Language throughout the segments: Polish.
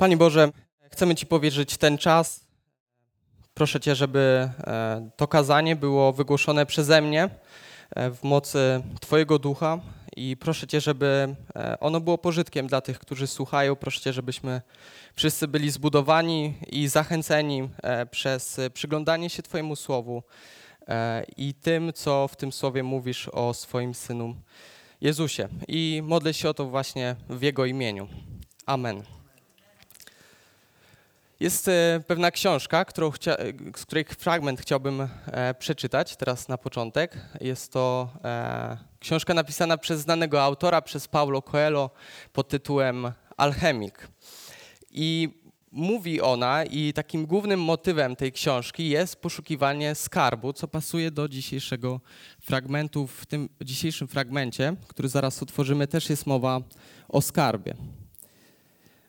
Panie Boże, chcemy Ci powierzyć ten czas. Proszę Cię, żeby e, to kazanie było wygłoszone przeze mnie e, w mocy Twojego ducha i proszę Cię, żeby e, ono było pożytkiem dla tych, którzy słuchają. Proszę Cię, żebyśmy wszyscy byli zbudowani i zachęceni przez przyglądanie się Twojemu słowu i tym, co w tym słowie mówisz o swoim synu Jezusie. I modlę się o to właśnie w Jego imieniu. Amen. Jest e, pewna książka, chcia, z której fragment chciałbym e, przeczytać teraz na początek. Jest to e, książka napisana przez znanego autora, przez Paulo Coelho pod tytułem Alchemik. I mówi ona i takim głównym motywem tej książki jest poszukiwanie skarbu, co pasuje do dzisiejszego fragmentu. W tym dzisiejszym fragmencie, który zaraz otworzymy, też jest mowa o skarbie.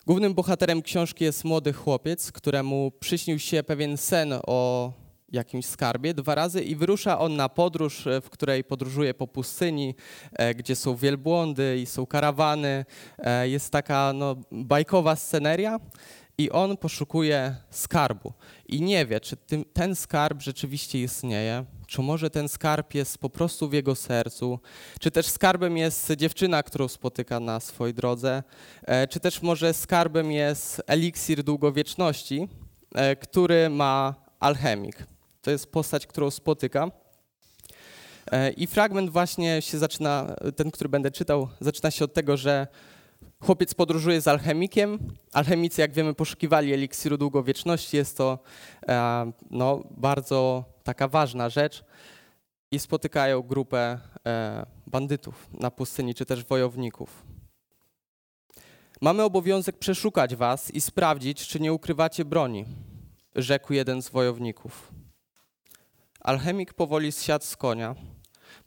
Głównym bohaterem książki jest młody chłopiec, któremu przyśnił się pewien sen o jakimś skarbie dwa razy i wyrusza on na podróż, w której podróżuje po pustyni, e, gdzie są wielbłądy i są karawany. E, jest taka no, bajkowa sceneria i on poszukuje skarbu i nie wie, czy ten skarb rzeczywiście istnieje, czy może ten skarb jest po prostu w jego sercu, czy też skarbem jest dziewczyna, którą spotyka na swojej drodze, e, czy też może skarbem jest eliksir długowieczności, e, który ma alchemik. To jest postać, którą spotyka. E, I fragment właśnie się zaczyna, ten, który będę czytał, zaczyna się od tego, że Chłopiec podróżuje z alchemikiem. Alchemicy, jak wiemy, poszukiwali eliksiru długowieczności. Jest to e, no, bardzo taka ważna rzecz. I spotykają grupę e, bandytów na pustyni, czy też wojowników. Mamy obowiązek przeszukać was i sprawdzić, czy nie ukrywacie broni, rzekł jeden z wojowników. Alchemik powoli zsiadł z konia.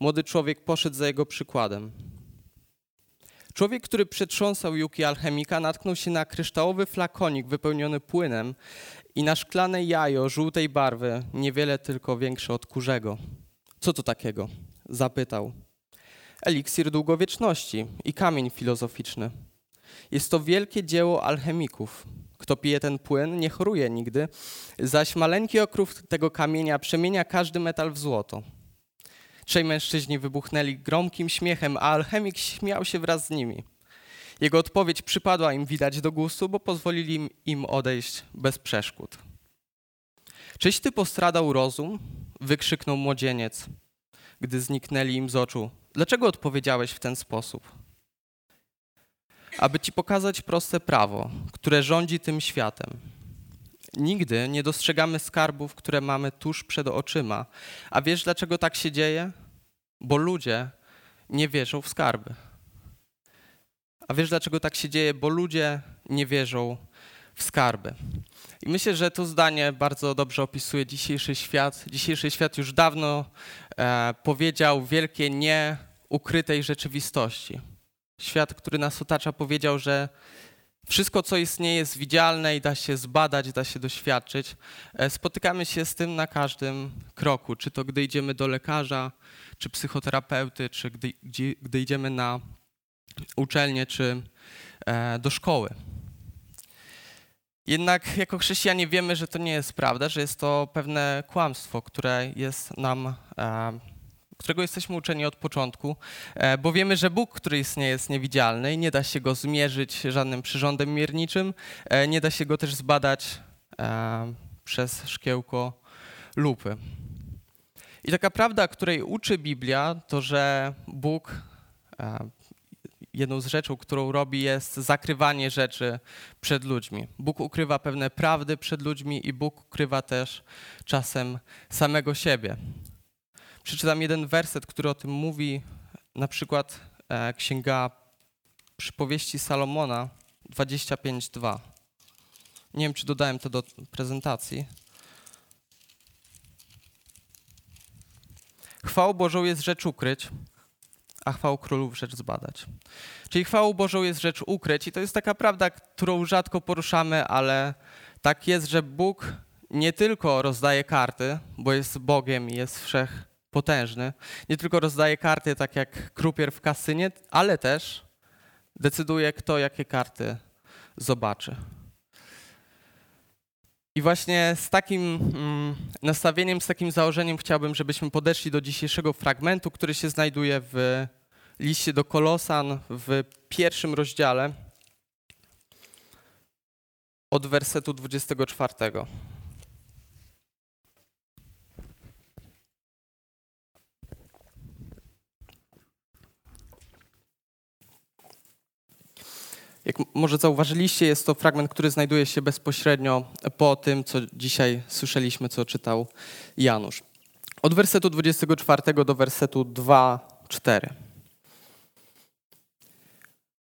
Młody człowiek poszedł za jego przykładem. Człowiek, który przetrząsał juki alchemika, natknął się na kryształowy flakonik wypełniony płynem i na szklane jajo żółtej barwy, niewiele tylko większe od kurzego. Co to takiego? zapytał. Eliksir długowieczności i kamień filozoficzny. Jest to wielkie dzieło alchemików. Kto pije ten płyn, nie choruje nigdy, zaś maleńki okrów tego kamienia przemienia każdy metal w złoto. Trzej mężczyźni wybuchnęli gromkim śmiechem, a alchemik śmiał się wraz z nimi. Jego odpowiedź przypadła im widać do gustu, bo pozwolili im odejść bez przeszkód. Czyś ty postradał rozum? wykrzyknął młodzieniec, gdy zniknęli im z oczu. Dlaczego odpowiedziałeś w ten sposób? Aby ci pokazać proste prawo, które rządzi tym światem. Nigdy nie dostrzegamy skarbów, które mamy tuż przed oczyma. A wiesz, dlaczego tak się dzieje? Bo ludzie nie wierzą w skarby. A wiesz, dlaczego tak się dzieje? Bo ludzie nie wierzą w skarby. I myślę, że to zdanie bardzo dobrze opisuje dzisiejszy świat. Dzisiejszy świat już dawno e, powiedział wielkie nie ukrytej rzeczywistości. Świat, który nas otacza, powiedział, że wszystko, co istnieje, jest widzialne i da się zbadać, da się doświadczyć. E, spotykamy się z tym na każdym kroku, czy to gdy idziemy do lekarza, czy psychoterapeuty, czy gdy, gdy, idziemy na uczelnię, czy e, do szkoły. Jednak jako chrześcijanie wiemy, że to nie jest prawda, że jest to pewne kłamstwo, które jest nam e, którego jesteśmy uczeni od początku, e, bo wiemy, że Bóg, który istnieje, jest niewidzialny i nie da się go zmierzyć żadnym przyrządem mierniczym, e, nie da się go też zbadać e, przez szkiełko lupy. I taka prawda, której uczy Biblia, to że Bóg, jedną z rzeczy, którą robi, jest zakrywanie rzeczy przed ludźmi. Bóg ukrywa pewne prawdy przed ludźmi i Bóg ukrywa też czasem samego siebie. Przeczytam jeden werset, który o tym mówi, na przykład e, księga przypowieści Salomona 25:2. Nie wiem, czy dodałem to do prezentacji. Chwałą Bożą jest rzecz ukryć, a chwałą królów rzecz zbadać. Czyli chwałą Bożą jest rzecz ukryć i to jest taka prawda, którą rzadko poruszamy, ale tak jest, że Bóg nie tylko rozdaje karty, bo jest Bogiem i jest wszech potężny. Nie tylko rozdaje karty tak jak krupier w kasynie, ale też decyduje, kto jakie karty zobaczy. I właśnie z takim mm, nastawieniem, z takim założeniem chciałbym, żebyśmy podeszli do dzisiejszego fragmentu, który się znajduje w liście do Kolosan w pierwszym rozdziale od wersetu 24. Jak może zauważyliście, jest to fragment, który znajduje się bezpośrednio po tym, co dzisiaj słyszeliśmy, co czytał Janusz. Od wersetu 24 do wersetu 2-4.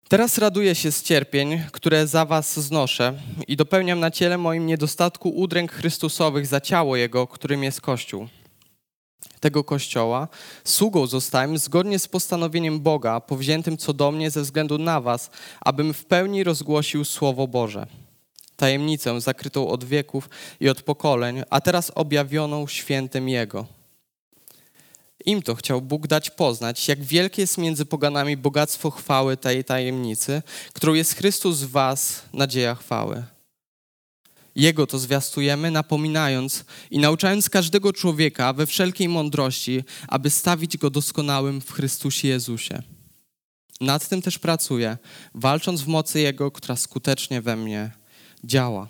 Teraz raduję się z cierpień, które za was znoszę i dopełniam na ciele moim niedostatku udręk Chrystusowych za ciało Jego, którym jest Kościół tego kościoła, sługą zostałem zgodnie z postanowieniem Boga, powziętym co do mnie ze względu na was, abym w pełni rozgłosił Słowo Boże. Tajemnicę zakrytą od wieków i od pokoleń, a teraz objawioną świętym Jego. Im to chciał Bóg dać poznać, jak wielkie jest między poganami bogactwo chwały tej tajemnicy, którą jest Chrystus w was, nadzieja chwały. Jego to zwiastujemy, napominając i nauczając każdego człowieka we wszelkiej mądrości, aby stawić go doskonałym w Chrystusie Jezusie. Nad tym też pracuję, walcząc w mocy Jego, która skutecznie we mnie działa.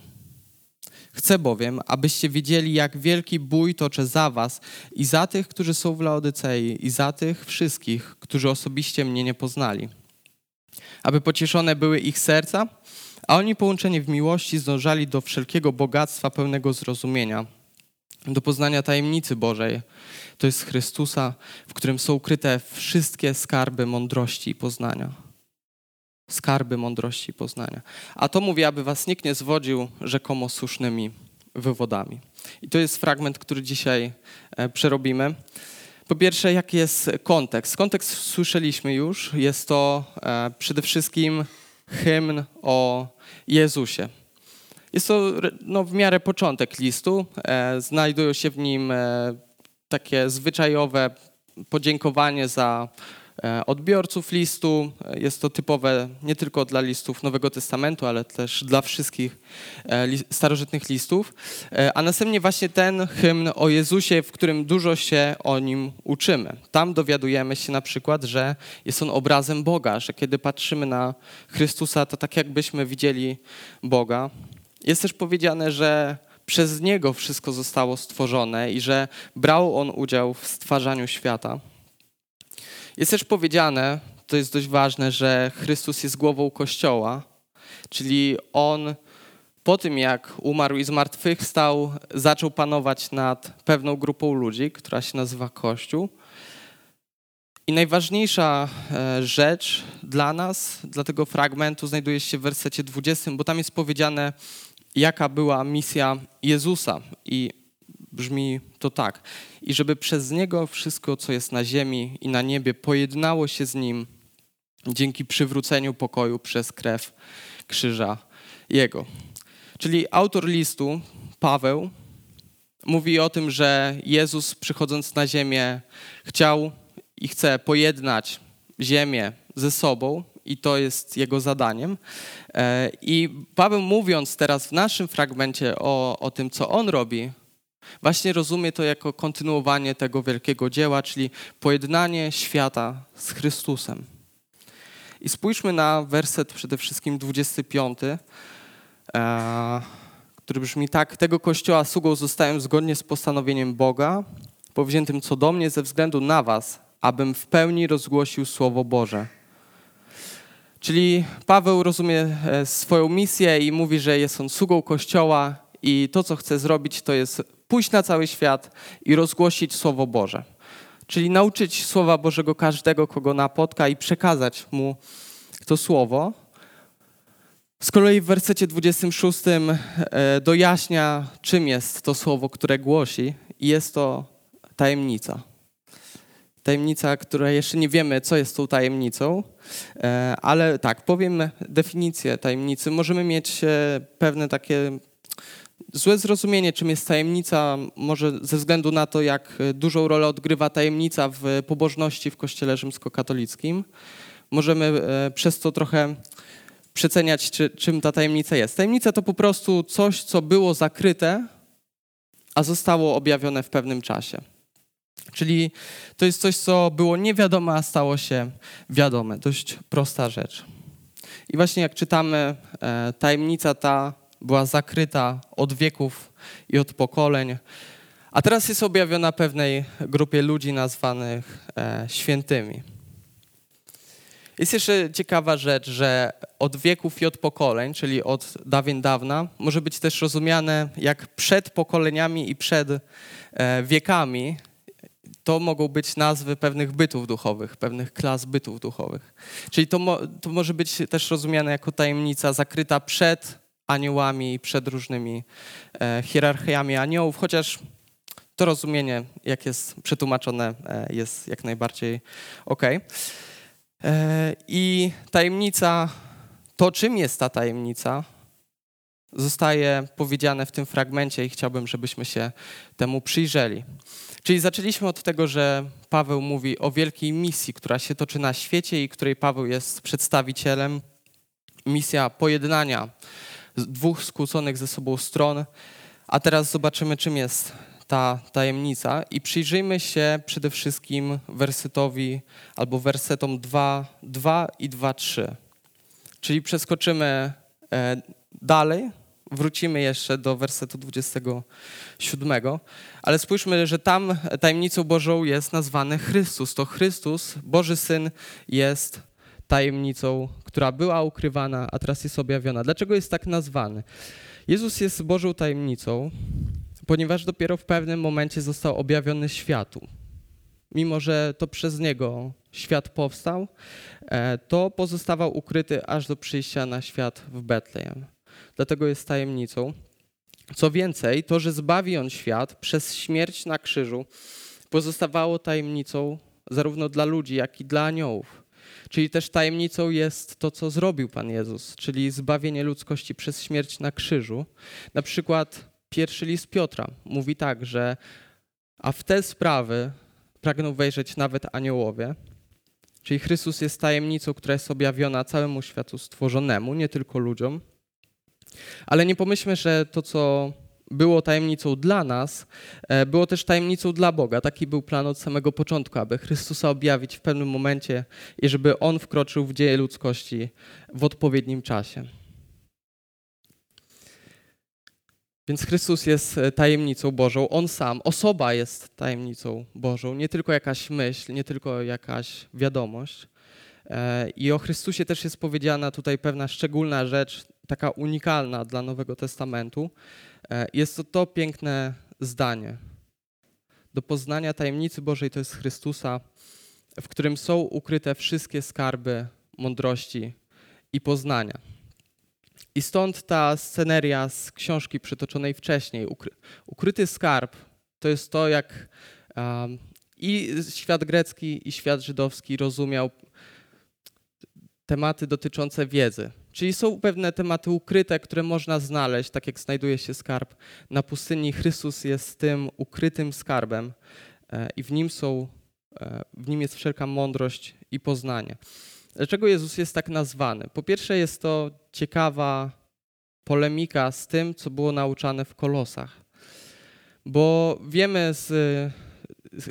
Chcę bowiem, abyście wiedzieli, jak wielki bój toczę za was i za tych, którzy są w Laodycei i za tych wszystkich, którzy osobiście mnie nie poznali. Aby pocieszone były ich serca, a oni połączeni w miłości zdążali do wszelkiego bogactwa pełnego zrozumienia, do poznania tajemnicy Bożej. To jest Chrystusa, w którym są ukryte wszystkie skarby mądrości i poznania. Skarby mądrości i poznania. A to mówię, aby was nikt nie zwodził rzekomo słusznymi wywodami. I to jest fragment, który dzisiaj e, przerobimy. Po pierwsze, jaki jest kontekst? Kontekst słyszeliśmy już. Jest to e, przede wszystkim hymn o Jezusie. Jest to no, w miarę początek listu. E, znajdują się w nim e, takie zwyczajowe podziękowanie za odbiorców listu. Jest to typowe nie tylko dla listów Nowego Testamentu, ale też dla wszystkich e, starożytnych listów. E, a następnie właśnie ten hymn o Jezusie, w którym dużo się o nim uczymy. Tam dowiadujemy się na przykład, że jest on obrazem Boga, że kiedy patrzymy na Chrystusa, to tak jakbyśmy widzieli Boga. Jest też powiedziane, że przez Niego wszystko zostało stworzone i że brał On udział w stwarzaniu świata. Jest też powiedziane, to jest dość ważne, że Chrystus jest głową Kościoła, czyli On po tym, jak umarł i zmartwychwstał, zaczął panować nad pewną grupą ludzi, która się nazywa Kościół. I najważniejsza e, rzecz dla nas, dla tego fragmentu, znajduje się w wersecie 20, bo tam jest powiedziane, jaka była misja Jezusa. I brzmi to tak. I żeby przez Niego wszystko, co jest na ziemi i na niebie, pojednało się z Nim dzięki przywróceniu pokoju przez krew krzyża Jego. Czyli autor listu, Paweł, mówi o tym, że Jezus przychodząc na ziemię chciał i chce pojednać ziemię ze sobą i to jest jego zadaniem. E, I Paweł mówiąc teraz w naszym fragmencie o, o tym, co on robi, właśnie rozumie to jako kontynuowanie tego wielkiego dzieła, czyli pojednanie świata z Chrystusem. I spójrzmy na werset przede wszystkim 25, e, który brzmi tak: Tego kościoła sługą zostałem zgodnie z postanowieniem Boga, powziętym co do mnie ze względu na Was, abym w pełni rozgłosił Słowo Boże. Czyli Paweł rozumie e, swoją misję i mówi, że jest on sługą Kościoła i to, co chce zrobić, to jest pójść na cały świat i rozgłosić Słowo Boże. Czyli nauczyć Słowa Bożego każdego, kogo napotka i przekazać mu to Słowo. Z kolei w wersecie 26 e, dojaśnia, czym jest to Słowo, które głosi i jest to tajemnica tajemnica, która jeszcze nie wiemy, co jest tą tajemnicą, e, ale tak, powiem definicję tajemnicy. Możemy mieć e, pewne takie złe zrozumienie, czym jest tajemnica, może ze względu na to, jak dużą rolę odgrywa tajemnica w pobożności w Kościele rzymskokatolickim. Możemy e, przez to trochę przeceniać, czy, czym ta tajemnica jest. Tajemnica to po prostu coś, co było zakryte, a zostało objawione w pewnym czasie. Czyli to jest coś, co było niewiadome, a stało się wiadome. Dość prosta rzecz. I właśnie jak czytamy, e, tajemnica ta była zakryta od wieków i od pokoleń, a teraz jest objawiona pewnej grupie ludzi nazwanych e, świętymi. Jest jeszcze ciekawa rzecz, że od wieków i od pokoleń, czyli od dawien dawna, może być też rozumiane jak przed pokoleniami i przed e, wiekami. To mogą być nazwy pewnych bytów duchowych, pewnych klas bytów duchowych. Czyli to, mo, to może być też rozumiane jako tajemnica zakryta przed aniołami przed różnymi e, hierarchiami aniołów, chociaż to rozumienie, jak jest przetłumaczone, e, jest jak najbardziej ok. E, I tajemnica, to czym jest ta tajemnica, zostaje powiedziane w tym fragmencie i chciałbym, żebyśmy się temu przyjrzeli. Czyli zaczęliśmy od tego, że Paweł mówi o wielkiej misji, która się toczy na świecie i której Paweł jest przedstawicielem. Misja pojednania dwóch skłóconych ze sobą stron. A teraz zobaczymy, czym jest ta tajemnica i przyjrzyjmy się przede wszystkim wersetowi albo wersetom 2, 2 i 2, 3. Czyli przeskoczymy e, dalej, wrócimy jeszcze do wersetu 27, ale spójrzmy, że tam tajemnicą Bożą jest nazwany Chrystus. To Chrystus, Boży Syn, jest tajemnicą, która była ukrywana, a teraz jest objawiona. Dlaczego jest tak nazwany? Jezus jest Bożą tajemnicą, ponieważ dopiero w pewnym momencie został objawiony światu. Mimo, że to przez niego świat powstał, e, to pozostawał ukryty aż do przyjścia na świat w Betlejem. Dlatego jest tajemnicą. Co więcej, to, że zbawi on świat przez śmierć na krzyżu, pozostawało tajemnicą zarówno dla ludzi, jak i dla aniołów. Czyli też tajemnicą jest to, co zrobił Pan Jezus, czyli zbawienie ludzkości przez śmierć na krzyżu. Na przykład pierwszy list Piotra mówi tak, że a w te sprawy pragną wejrzeć nawet aniołowie. Czyli Chrystus jest tajemnicą, która jest objawiona całemu światu stworzonemu, nie tylko ludziom. Ale nie pomyślmy, że to, co było tajemnicą dla nas, e, było też tajemnicą dla Boga. Taki był plan od samego początku, aby Chrystusa objawić w pewnym momencie i żeby On wkroczył w dzieje ludzkości w odpowiednim czasie. Więc Chrystus jest e, tajemnicą Bożą, On sam, osoba jest tajemnicą Bożą, nie tylko jakaś myśl, nie tylko jakaś wiadomość. E, I o Chrystusie też jest powiedziana tutaj pewna szczególna rzecz, taka unikalna dla Nowego Testamentu. E, jest to to piękne zdanie. Do poznania tajemnicy Bożej to jest Chrystusa, w którym są ukryte wszystkie skarby mądrości i poznania. I stąd ta sceneria z książki przytoczonej wcześniej. Ukry ukryty skarb to jest to, jak i świat grecki, i świat żydowski rozumiał tematy dotyczące wiedzy. Czyli są pewne tematy ukryte, które można znaleźć, tak jak znajduje się skarb na pustyni. Chrystus jest tym ukrytym skarbem e, i w nim są, e, w nim jest wszelka mądrość i poznanie. Dlaczego Jezus jest tak nazwany? Po pierwsze, jest to ciekawa polemika z tym, co było nauczane w Kolosach. Bo wiemy z,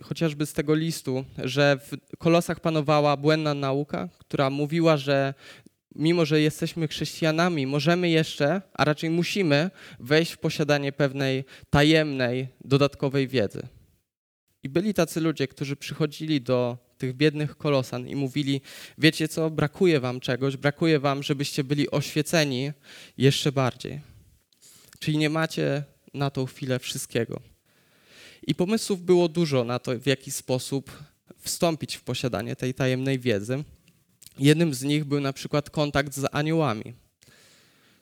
chociażby z tego listu, że w Kolosach panowała błędna nauka, która mówiła, że mimo że jesteśmy chrześcijanami, możemy jeszcze, a raczej musimy, wejść w posiadanie pewnej tajemnej, dodatkowej wiedzy. I byli tacy ludzie, którzy przychodzili do tych biednych kolosan i mówili: Wiecie co, brakuje wam czegoś, brakuje wam, żebyście byli oświeceni jeszcze bardziej. Czyli nie macie na tą chwilę wszystkiego. I pomysłów było dużo na to, w jaki sposób wstąpić w posiadanie tej tajemnej wiedzy. Jednym z nich był na przykład kontakt z aniołami.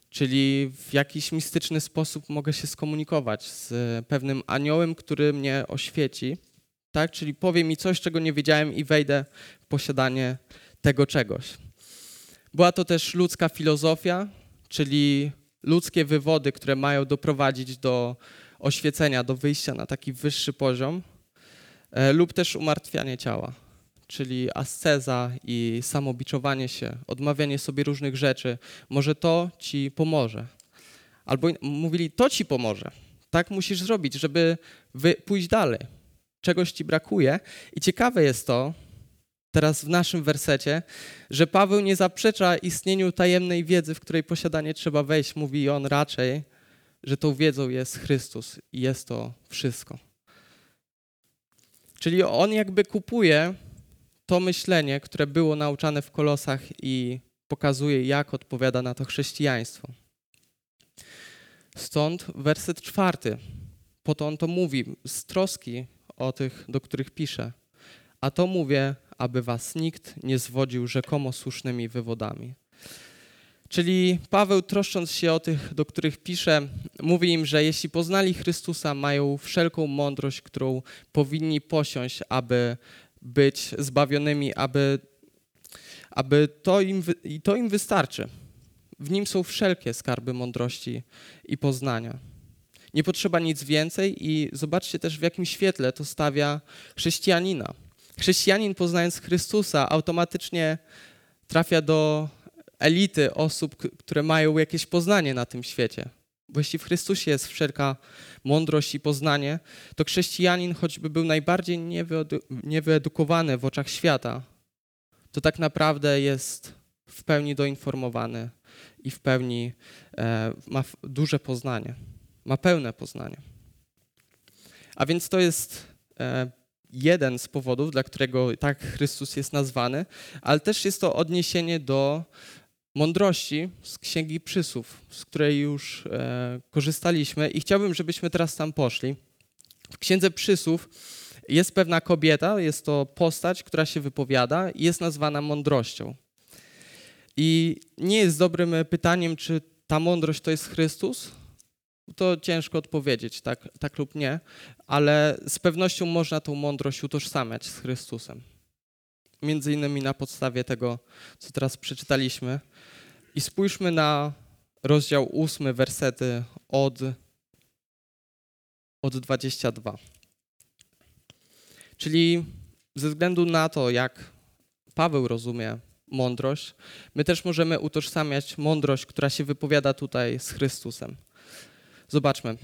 Czyli w jakiś mistyczny sposób mogę się skomunikować z pewnym aniołem, który mnie oświeci, tak? Czyli powie mi coś, czego nie wiedziałem i wejdę w posiadanie tego czegoś. Była to też ludzka filozofia, czyli ludzkie wywody, które mają doprowadzić do oświecenia, do wyjścia na taki wyższy poziom, e, lub też umartwianie ciała czyli asceza i samobiczowanie się, odmawianie sobie różnych rzeczy, może to ci pomoże. Albo mówili, to ci pomoże. Tak musisz zrobić, żeby pójść dalej. Czegoś ci brakuje. I ciekawe jest to, teraz w naszym wersecie, że Paweł nie zaprzecza istnieniu tajemnej wiedzy, w której posiadanie trzeba wejść. Mówi on raczej, że tą wiedzą jest Chrystus i jest to wszystko. Czyli on jakby kupuje to myślenie, które było nauczane w Kolosach i pokazuje, jak odpowiada na to chrześcijaństwo. Stąd werset czwarty. Po to on to mówi z troski o tych, do których pisze. A to mówię, aby was nikt nie zwodził rzekomo słusznymi wywodami. Czyli Paweł, troszcząc się o tych, do których pisze, mówi im, że jeśli poznali Chrystusa, mają wszelką mądrość, którą powinni posiąść, aby być zbawionymi, aby, aby to, im, i to im wystarczy. W nim są wszelkie skarby mądrości i poznania. Nie potrzeba nic więcej i zobaczcie też, w jakim świetle to stawia chrześcijanina. Chrześcijanin poznając Chrystusa automatycznie trafia do elity osób, które mają jakieś poznanie na tym świecie. Bo jeśli w Chrystusie jest wszelka mądrość i poznanie, to chrześcijanin, choćby był najbardziej niewyedukowany w oczach świata, to tak naprawdę jest w pełni doinformowany i w pełni e, ma duże poznanie, ma pełne poznanie. A więc to jest e, jeden z powodów, dla którego tak Chrystus jest nazwany, ale też jest to odniesienie do mądrości z Księgi Przysłów, z której już e, korzystaliśmy i chciałbym, żebyśmy teraz tam poszli. W Księdze Przysłów jest pewna kobieta, jest to postać, która się wypowiada i jest nazwana mądrością. I nie jest dobrym pytaniem, czy ta mądrość to jest Chrystus, to ciężko odpowiedzieć, tak, tak lub nie, ale z pewnością można tą mądrość utożsamiać z Chrystusem. Między innymi na podstawie tego, co teraz przeczytaliśmy. I spójrzmy na rozdział 8, wersety od, od 22. Czyli ze względu na to, jak Paweł rozumie mądrość, my też możemy utożsamiać mądrość, która się wypowiada tutaj z Chrystusem. Zobaczmy.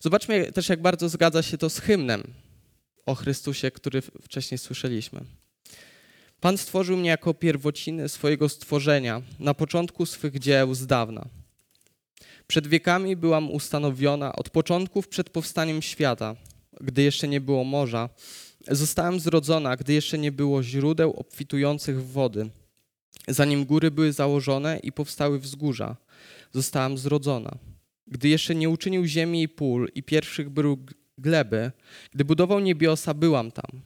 Zobaczmy też, jak bardzo zgadza się to z hymnem o Chrystusie, który wcześniej słyszeliśmy. Pan stworzył mnie jako pierwociny swojego stworzenia, na początku swych dzieł z dawna. Przed wiekami byłam ustanowiona, od początków przed powstaniem świata, gdy jeszcze nie było morza. Zostałam zrodzona, gdy jeszcze nie było źródeł obfitujących w wody. Zanim góry były założone i powstały wzgórza, zostałam zrodzona gdy jeszcze nie uczynił ziemi i pól i pierwszych bruk gleby, gdy budował niebiosa, byłam tam.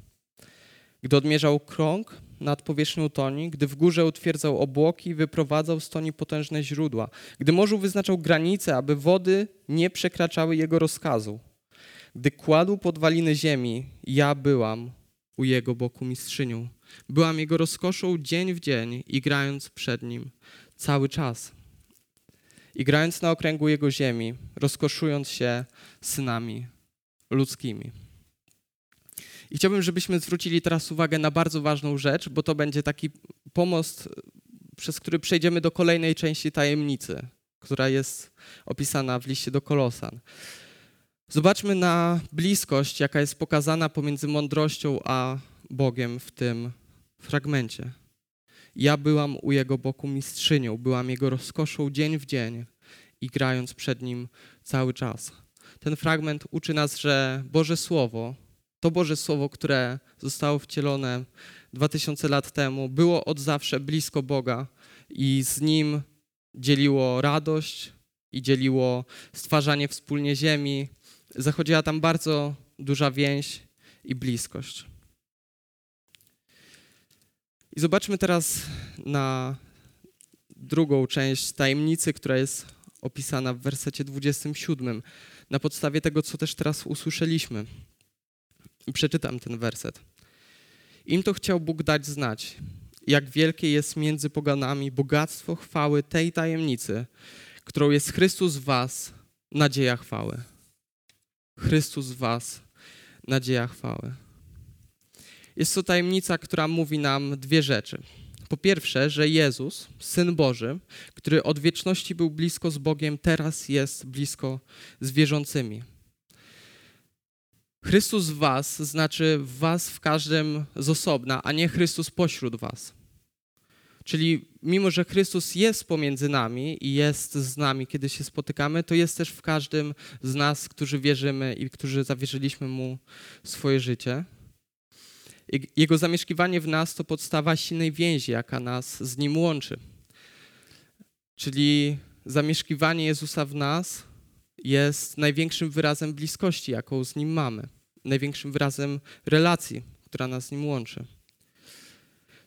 Gdy odmierzał krąg nad powierzchnią toni, gdy w górze utwierdzał obłoki, wyprowadzał z toni potężne źródła, gdy morzu wyznaczał granice, aby wody nie przekraczały jego rozkazu. Gdy kładł podwaliny ziemi, ja byłam u jego boku mistrzynią. Byłam jego rozkoszą dzień w dzień i grając przed nim cały czas i grając na okręgu Jego ziemi, rozkoszując się synami ludzkimi. I chciałbym, żebyśmy zwrócili teraz uwagę na bardzo ważną rzecz, bo to będzie taki pomost, przez który przejdziemy do kolejnej części tajemnicy, która jest opisana w liście do Kolosan. Zobaczmy na bliskość, jaka jest pokazana pomiędzy mądrością a Bogiem w tym fragmencie. Ja byłam u jego boku mistrzynią, byłam jego rozkoszą dzień w dzień i grając przed nim cały czas. Ten fragment uczy nas, że Boże Słowo, to Boże Słowo, które zostało wcielone 2000 lat temu, było od zawsze blisko Boga i z nim dzieliło radość i dzieliło stwarzanie wspólnie ziemi. Zachodziła tam bardzo duża więź i bliskość. I zobaczmy teraz na drugą część tajemnicy, która jest opisana w wersecie 27, na podstawie tego, co też teraz usłyszeliśmy. Przeczytam ten werset. Im to chciał Bóg dać znać, jak wielkie jest między poganami bogactwo chwały tej tajemnicy, którą jest Chrystus w was, nadzieja chwały. Chrystus w was, nadzieja chwały. Jest to tajemnica, która mówi nam dwie rzeczy. Po pierwsze, że Jezus, Syn Boży, który od wieczności był blisko z Bogiem, teraz jest blisko z wierzącymi. Chrystus w was znaczy w was w każdym z osobna, a nie Chrystus pośród was. Czyli mimo, że Chrystus jest pomiędzy nami i jest z nami, kiedy się spotykamy, to jest też w każdym z nas, którzy wierzymy i którzy zawierzyliśmy Mu swoje życie. Jego zamieszkiwanie w nas to podstawa silnej więzi, jaka nas z Nim łączy. Czyli zamieszkiwanie Jezusa w nas jest największym wyrazem bliskości, jaką z Nim mamy, największym wyrazem relacji, która nas z Nim łączy.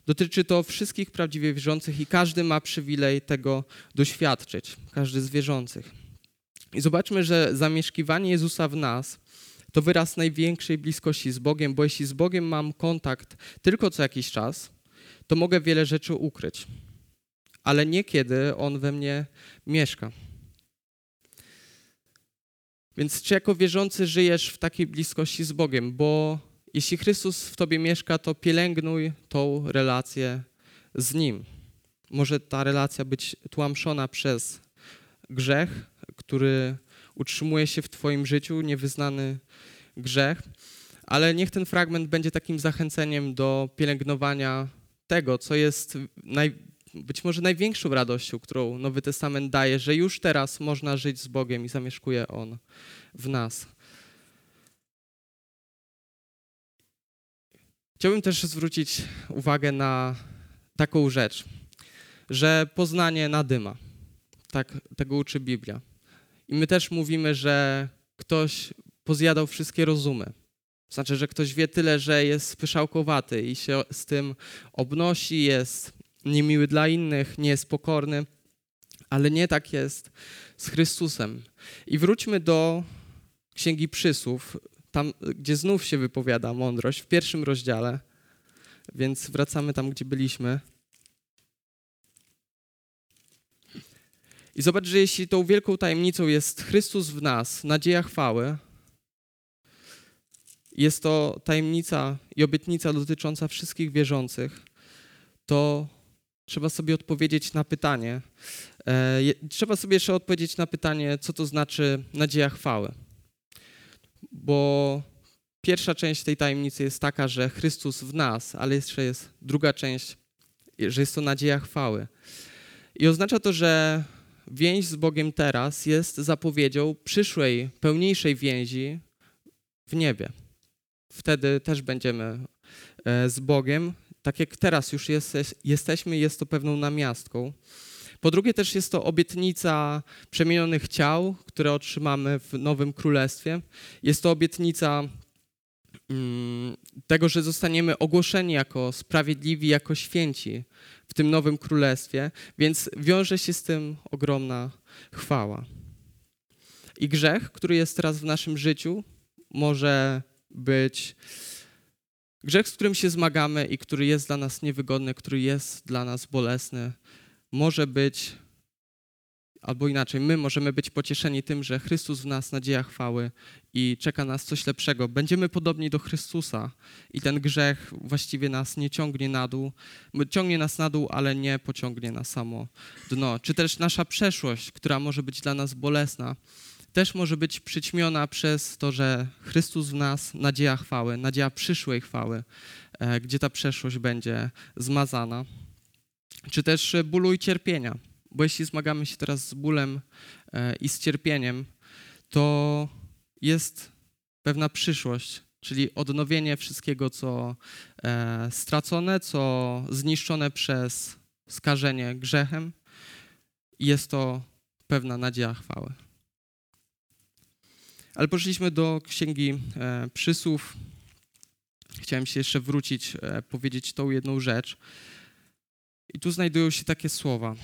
Dotyczy to wszystkich prawdziwie wierzących i każdy ma przywilej tego doświadczyć, każdy z wierzących. I zobaczmy, że zamieszkiwanie Jezusa w nas to wyraz największej bliskości z Bogiem, bo jeśli z Bogiem mam kontakt tylko co jakiś czas, to mogę wiele rzeczy ukryć, ale nie kiedy On we mnie mieszka. Więc czy jako wierzący żyjesz w takiej bliskości z Bogiem? Bo jeśli Chrystus w tobie mieszka, to pielęgnuj tą relację z Nim. Może ta relacja być tłamszona przez grzech, który utrzymuje się w Twoim życiu, niewyznany grzech, ale niech ten fragment będzie takim zachęceniem do pielęgnowania tego, co jest naj, być może największą radością, którą Nowy Testament daje, że już teraz można żyć z Bogiem i zamieszkuje On w nas. Chciałbym też zwrócić uwagę na taką rzecz, że poznanie nadyma. Tak, tego uczy Biblia. I my też mówimy, że ktoś pozjadał wszystkie rozumy. Znaczy, że ktoś wie tyle, że jest pyszałkowaty i się z tym obnosi, jest niemiły dla innych, nie jest pokorny, ale nie tak jest z Chrystusem. I wróćmy do Księgi Przysłów, tam, gdzie znów się wypowiada mądrość, w pierwszym rozdziale, więc wracamy tam, gdzie byliśmy. I zobacz, że jeśli tą wielką tajemnicą jest Chrystus w nas, nadzieja chwały, jest to tajemnica i obietnica dotycząca wszystkich wierzących, to trzeba sobie odpowiedzieć na pytanie. E, trzeba sobie jeszcze odpowiedzieć na pytanie, co to znaczy nadzieja chwały. Bo pierwsza część tej tajemnicy jest taka, że Chrystus w nas, ale jeszcze jest druga część, że jest to nadzieja chwały. I oznacza to, że więź z Bogiem teraz jest zapowiedzią przyszłej, pełniejszej więzi w niebie. Wtedy też będziemy e, z Bogiem, tak jak teraz już jest, jesteśmy, jest to pewną namiastką. Po drugie też jest to obietnica przemienionych ciał, które otrzymamy w Nowym Królestwie. Jest to obietnica mm, tego, że zostaniemy ogłoszeni jako sprawiedliwi, jako święci w tym Nowym Królestwie, więc wiąże się z tym ogromna chwała. I grzech, który jest teraz w naszym życiu, może być grzech, z którym się zmagamy i który jest dla nas niewygodny, który jest dla nas bolesny, może być, albo inaczej, my możemy być pocieszeni tym, że Chrystus w nas nadzieja chwały i czeka nas coś lepszego. Będziemy podobni do Chrystusa i ten grzech właściwie nas nie ciągnie na dół, ciągnie nas na dół, ale nie pociągnie na samo dno. Czy też nasza przeszłość, która może być dla nas bolesna, też może być przyćmiona przez to, że Chrystus w nas nadzieja chwały, nadzieja przyszłej chwały, e, gdzie ta przeszłość będzie zmazana czy też bólu i cierpienia. Bo jeśli zmagamy się teraz z bólem e, i z cierpieniem, to jest pewna przyszłość, czyli odnowienie wszystkiego, co e, stracone, co zniszczone przez skażenie grzechem. Jest to pewna nadzieja chwały. Ale poszliśmy do księgi e, przysłów. Chciałem się jeszcze wrócić, powiedzieć tą jedną rzecz. I tu znajdują się takie słowa.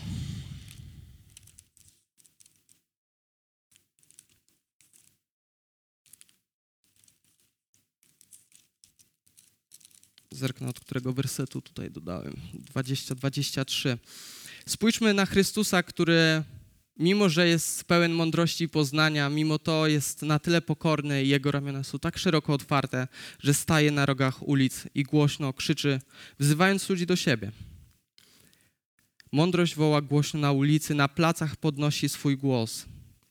Zerknę, od którego wersetu tutaj dodałem. 20-23. Spójrzmy na Chrystusa, który mimo że jest pełen mądrości i poznania, mimo to jest na tyle pokorny i jego ramiona są tak szeroko otwarte, że staje na rogach ulic i głośno krzyczy, wzywając ludzi do siebie. Mądrość woła głośno na ulicy, na placach podnosi swój głos.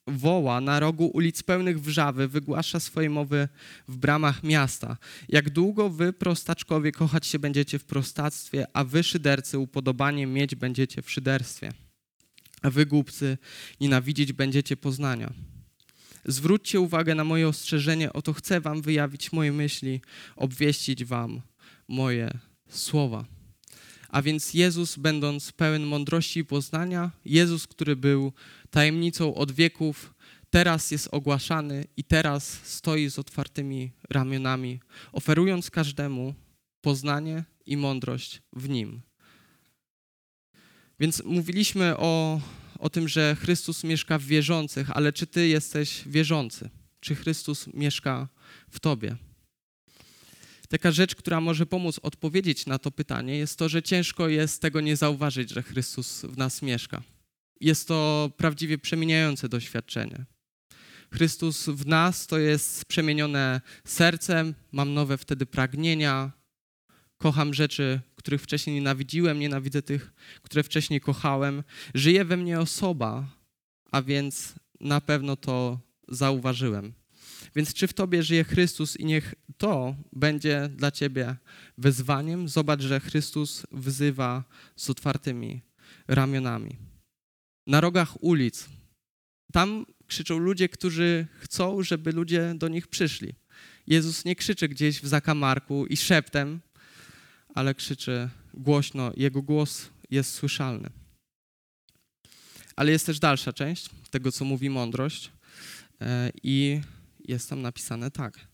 Woła na rogu ulic pełnych wrzawy, wygłasza swoje mowy w bramach miasta. Jak długo wy, prostaczkowie, kochać się będziecie w prostactwie, a wy, szydercy, upodobanie mieć będziecie w szyderstwie a wy, głupcy, nienawidzieć będziecie poznania. Zwróćcie uwagę na moje ostrzeżenie, oto chcę wam wyjawić moje myśli, obwieścić wam moje słowa. A więc Jezus, będąc pełen mądrości i poznania, Jezus, który był tajemnicą od wieków, teraz jest ogłaszany i teraz stoi z otwartymi ramionami, oferując każdemu poznanie i mądrość w Nim. Więc mówiliśmy o, o tym, że Chrystus mieszka w wierzących, ale czy ty jesteś wierzący? Czy Chrystus mieszka w tobie? Taka rzecz, która może pomóc odpowiedzieć na to pytanie, jest to, że ciężko jest tego nie zauważyć, że Chrystus w nas mieszka. Jest to prawdziwie przemieniające doświadczenie. Chrystus w nas to jest przemienione sercem, mam nowe wtedy pragnienia, kocham rzeczy, których wcześniej nienawidziłem, nienawidzę tych, które wcześniej kochałem. Żyje we mnie osoba, a więc na pewno to zauważyłem. Więc czy w tobie żyje Chrystus i niech to będzie dla ciebie wyzwaniem? Zobacz, że Chrystus wzywa z otwartymi ramionami. Na rogach ulic, tam krzyczą ludzie, którzy chcą, żeby ludzie do nich przyszli. Jezus nie krzyczy gdzieś w zakamarku i szeptem, ale krzyczy głośno, jego głos jest słyszalny. Ale jest też dalsza część tego, co mówi mądrość, e, i jest tam napisane tak.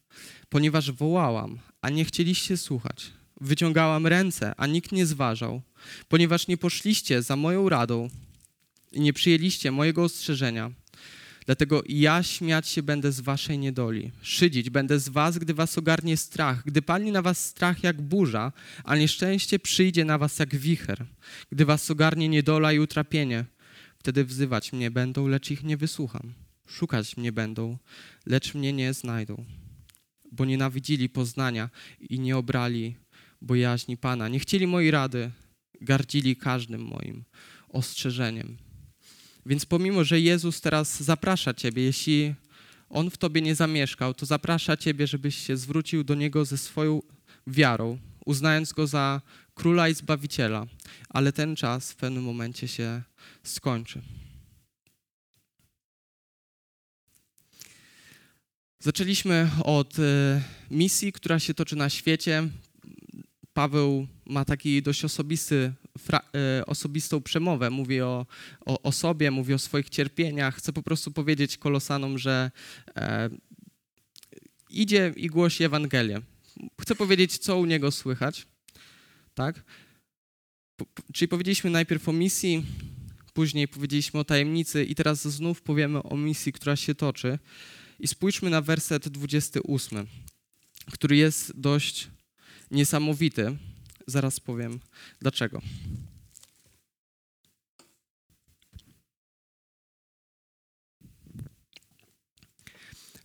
Ponieważ wołałam, a nie chcieliście słuchać, wyciągałam ręce, a nikt nie zważał, ponieważ nie poszliście za moją radą i nie przyjęliście mojego ostrzeżenia, Dlatego ja śmiać się będę z waszej niedoli, szydzić będę z was, gdy was ogarnie strach, gdy pali na was strach jak burza, a nieszczęście przyjdzie na was jak wicher, gdy was ogarnie niedola i utrapienie. Wtedy wzywać mnie będą, lecz ich nie wysłucham. Szukać mnie będą, lecz mnie nie znajdą. Bo nienawidzili poznania i nie obrali bojaźni Pana. Nie chcieli mojej rady, gardzili każdym moim ostrzeżeniem. Więc pomimo, że Jezus teraz zaprasza Ciebie, jeśli On w Tobie nie zamieszkał, to zaprasza Ciebie, żebyś się zwrócił do Niego ze swoją wiarą, uznając Go za Króla i Zbawiciela. Ale ten czas w pewnym momencie się skończy. Zaczęliśmy od e, misji, która się toczy na świecie. Paweł ma taki dość osobisty E, osobistą przemowę, mówi o, o, o, sobie, mówi o swoich cierpieniach. Chcę po prostu powiedzieć kolosanom, że e, idzie i głosi Ewangelię. Chcę powiedzieć, co u niego słychać. Tak? Czyli powiedzieliśmy najpierw o misji, później powiedzieliśmy o tajemnicy i teraz znów powiemy o misji, która się toczy. I spójrzmy na werset 28, który jest dość niesamowity. Zaraz powiem dlaczego.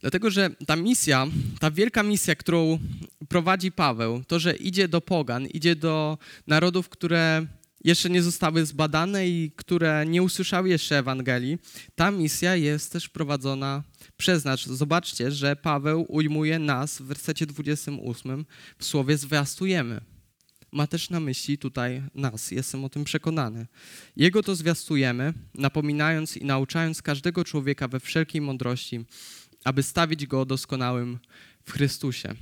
Dlatego, że ta misja, ta wielka misja, którą prowadzi Paweł, to, że idzie do pogan, idzie do narodów, które jeszcze nie zostały zbadane i które nie usłyszały jeszcze Ewangelii, ta misja jest też prowadzona przez nas. Zobaczcie, że Paweł ujmuje nas w wersecie 28 w słowie zwiastujemy ma też na myśli tutaj nas, jestem o tym przekonany. Jego to zwiastujemy, napominając i nauczając każdego człowieka we wszelkiej mądrości, aby stawić go doskonałym w Chrystusie.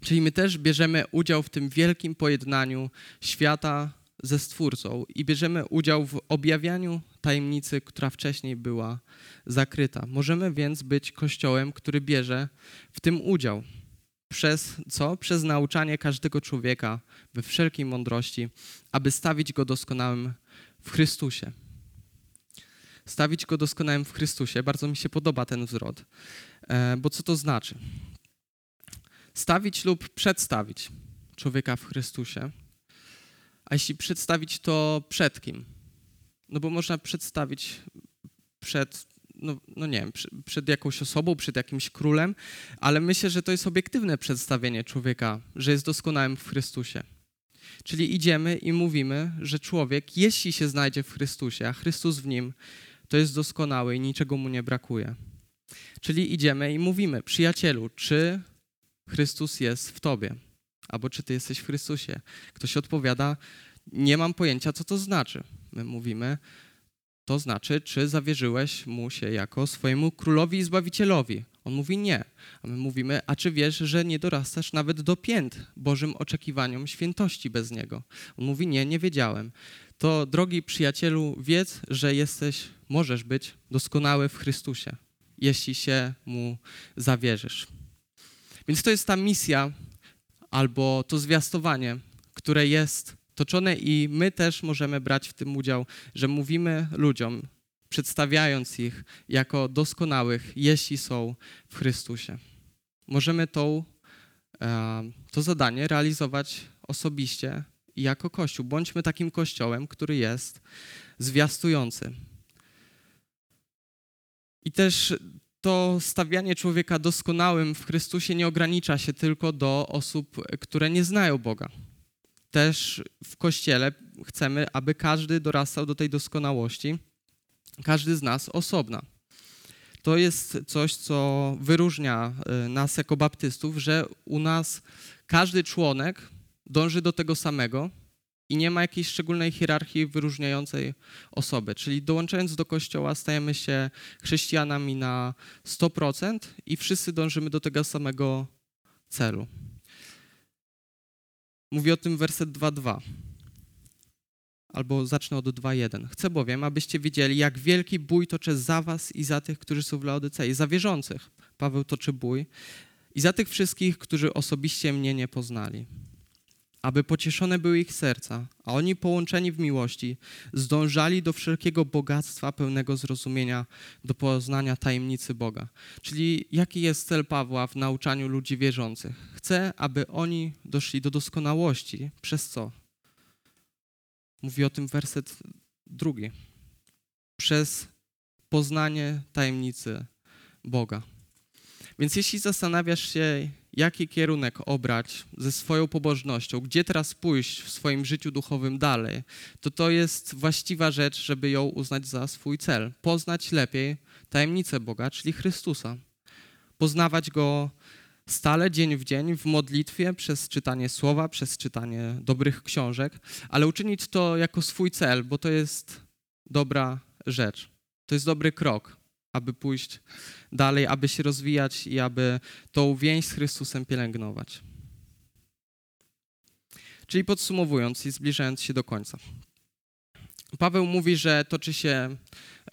Czyli my też bierzemy udział w tym wielkim pojednaniu świata ze Stwórcą i bierzemy udział w objawianiu tajemnicy, która wcześniej była zakryta. Możemy więc być kościołem, który bierze w tym udział. Przez co? Przez nauczanie każdego człowieka we wszelkiej mądrości, aby stawić go doskonałym w Chrystusie. Stawić go doskonałym w Chrystusie. Bardzo mi się podoba ten wzrot. E, bo co to znaczy? Stawić lub przedstawić człowieka w Chrystusie. A jeśli przedstawić, to przed kim? No bo można przedstawić przed, no, no nie wiem, przy- przed jakąś osobą, przed jakimś królem, ale myślę, że to jest obiektywne przedstawienie człowieka, że jest doskonałym w Chrystusie. Czyli idziemy i mówimy, że człowiek, jeśli się znajdzie w Chrystusie, a Chrystus w nim, to jest doskonały i niczego mu nie brakuje. Czyli idziemy i mówimy, przyjacielu, czy Chrystus jest w tobie, albo czy ty jesteś w Chrystusie. Ktoś odpowiada, nie mam pojęcia, co to znaczy. My mówimy, to znaczy, czy zawierzyłeś mu się jako swojemu królowi i zbawicielowi. On mówi nie. A my mówimy, a czy wiesz, że nie dorastasz nawet do pięt Bożym oczekiwaniom świętości bez niego? On mówi nie, nie wiedziałem. To drogi przyjacielu, wiedz, że jesteś, możesz być doskonały w Chrystusie, jeśli się mu zawierzysz. Więc to jest ta misja albo to zwiastowanie, które jest toczone i my też możemy brać w tym udział, że mówimy ludziom, przedstawiając ich jako doskonałych, jeśli są w Chrystusie. Możemy tą, e, to zadanie realizować osobiście i jako Kościół. Bądźmy takim Kościołem, który jest zwiastujący. I też to stawianie człowieka doskonałym w Chrystusie nie ogranicza się tylko do osób, które nie znają Boga. Też w Kościele chcemy, aby każdy dorastał do tej doskonałości, każdy z nas osobna. To jest coś, co wyróżnia y, nas jako baptystów, że u nas każdy członek dąży do tego samego i nie ma jakiejś szczególnej hierarchii wyróżniającej osoby. Czyli dołączając do kościoła stajemy się chrześcijanami na 100% i wszyscy dążymy do tego samego celu. Mówi o tym werset 2.2. Albo zacznę od 2.1. Chcę bowiem, abyście wiedzieli, jak wielki bój toczę za was i za tych, którzy są w Laodycei, za wierzących. Paweł toczy bój. I za tych wszystkich, którzy osobiście mnie nie poznali. Aby pocieszone były ich serca, a oni połączeni w miłości, zdążali do wszelkiego bogactwa pełnego zrozumienia, do poznania tajemnicy Boga. Czyli jaki jest cel Pawła w nauczaniu ludzi wierzących? Chce, aby oni doszli do doskonałości. Przez co? Mówi o tym werset drugi. Przez poznanie tajemnicy Boga. Więc jeśli zastanawiasz się, jaki kierunek obrać ze swoją pobożnością, gdzie teraz pójść w swoim życiu duchowym dalej, to to jest właściwa rzecz, żeby ją uznać za swój cel. Poznać lepiej tajemnicę Boga, czyli Chrystusa. Poznawać Go stale, dzień w dzień, w modlitwie, przez czytanie słowa, przez czytanie dobrych książek, ale uczynić to jako swój cel, bo to jest dobra rzecz. To jest dobry krok, aby pójść dalej, aby się rozwijać i aby tą więź z Chrystusem pielęgnować. Czyli podsumowując i zbliżając się do końca. Paweł mówi, że toczy się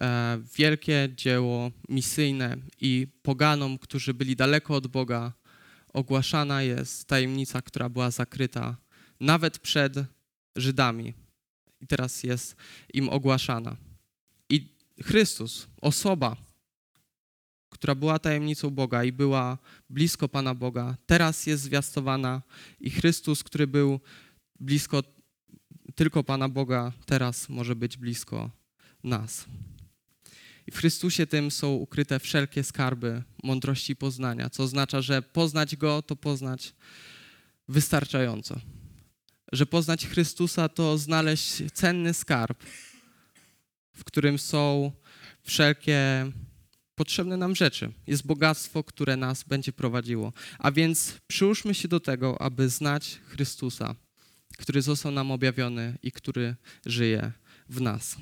e, wielkie dzieło misyjne i poganom, którzy byli daleko od Boga, ogłaszana jest tajemnica, która była zakryta nawet przed Żydami i teraz jest im ogłaszana. I Chrystus, osoba, która była tajemnicą Boga i była blisko Pana Boga, teraz jest zwiastowana i Chrystus, który był blisko tylko Pana Boga, teraz może być blisko nas. I w Chrystusie tym są ukryte wszelkie skarby mądrości poznania, co oznacza, że poznać Go to poznać wystarczająco. Że poznać Chrystusa to znaleźć cenny skarb, w którym są wszelkie potrzebne nam rzeczy. Jest bogactwo, które nas będzie prowadziło. A więc przyłóżmy się do tego, aby znać Chrystusa, który został nam objawiony i który żyje w nas.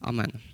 Amen.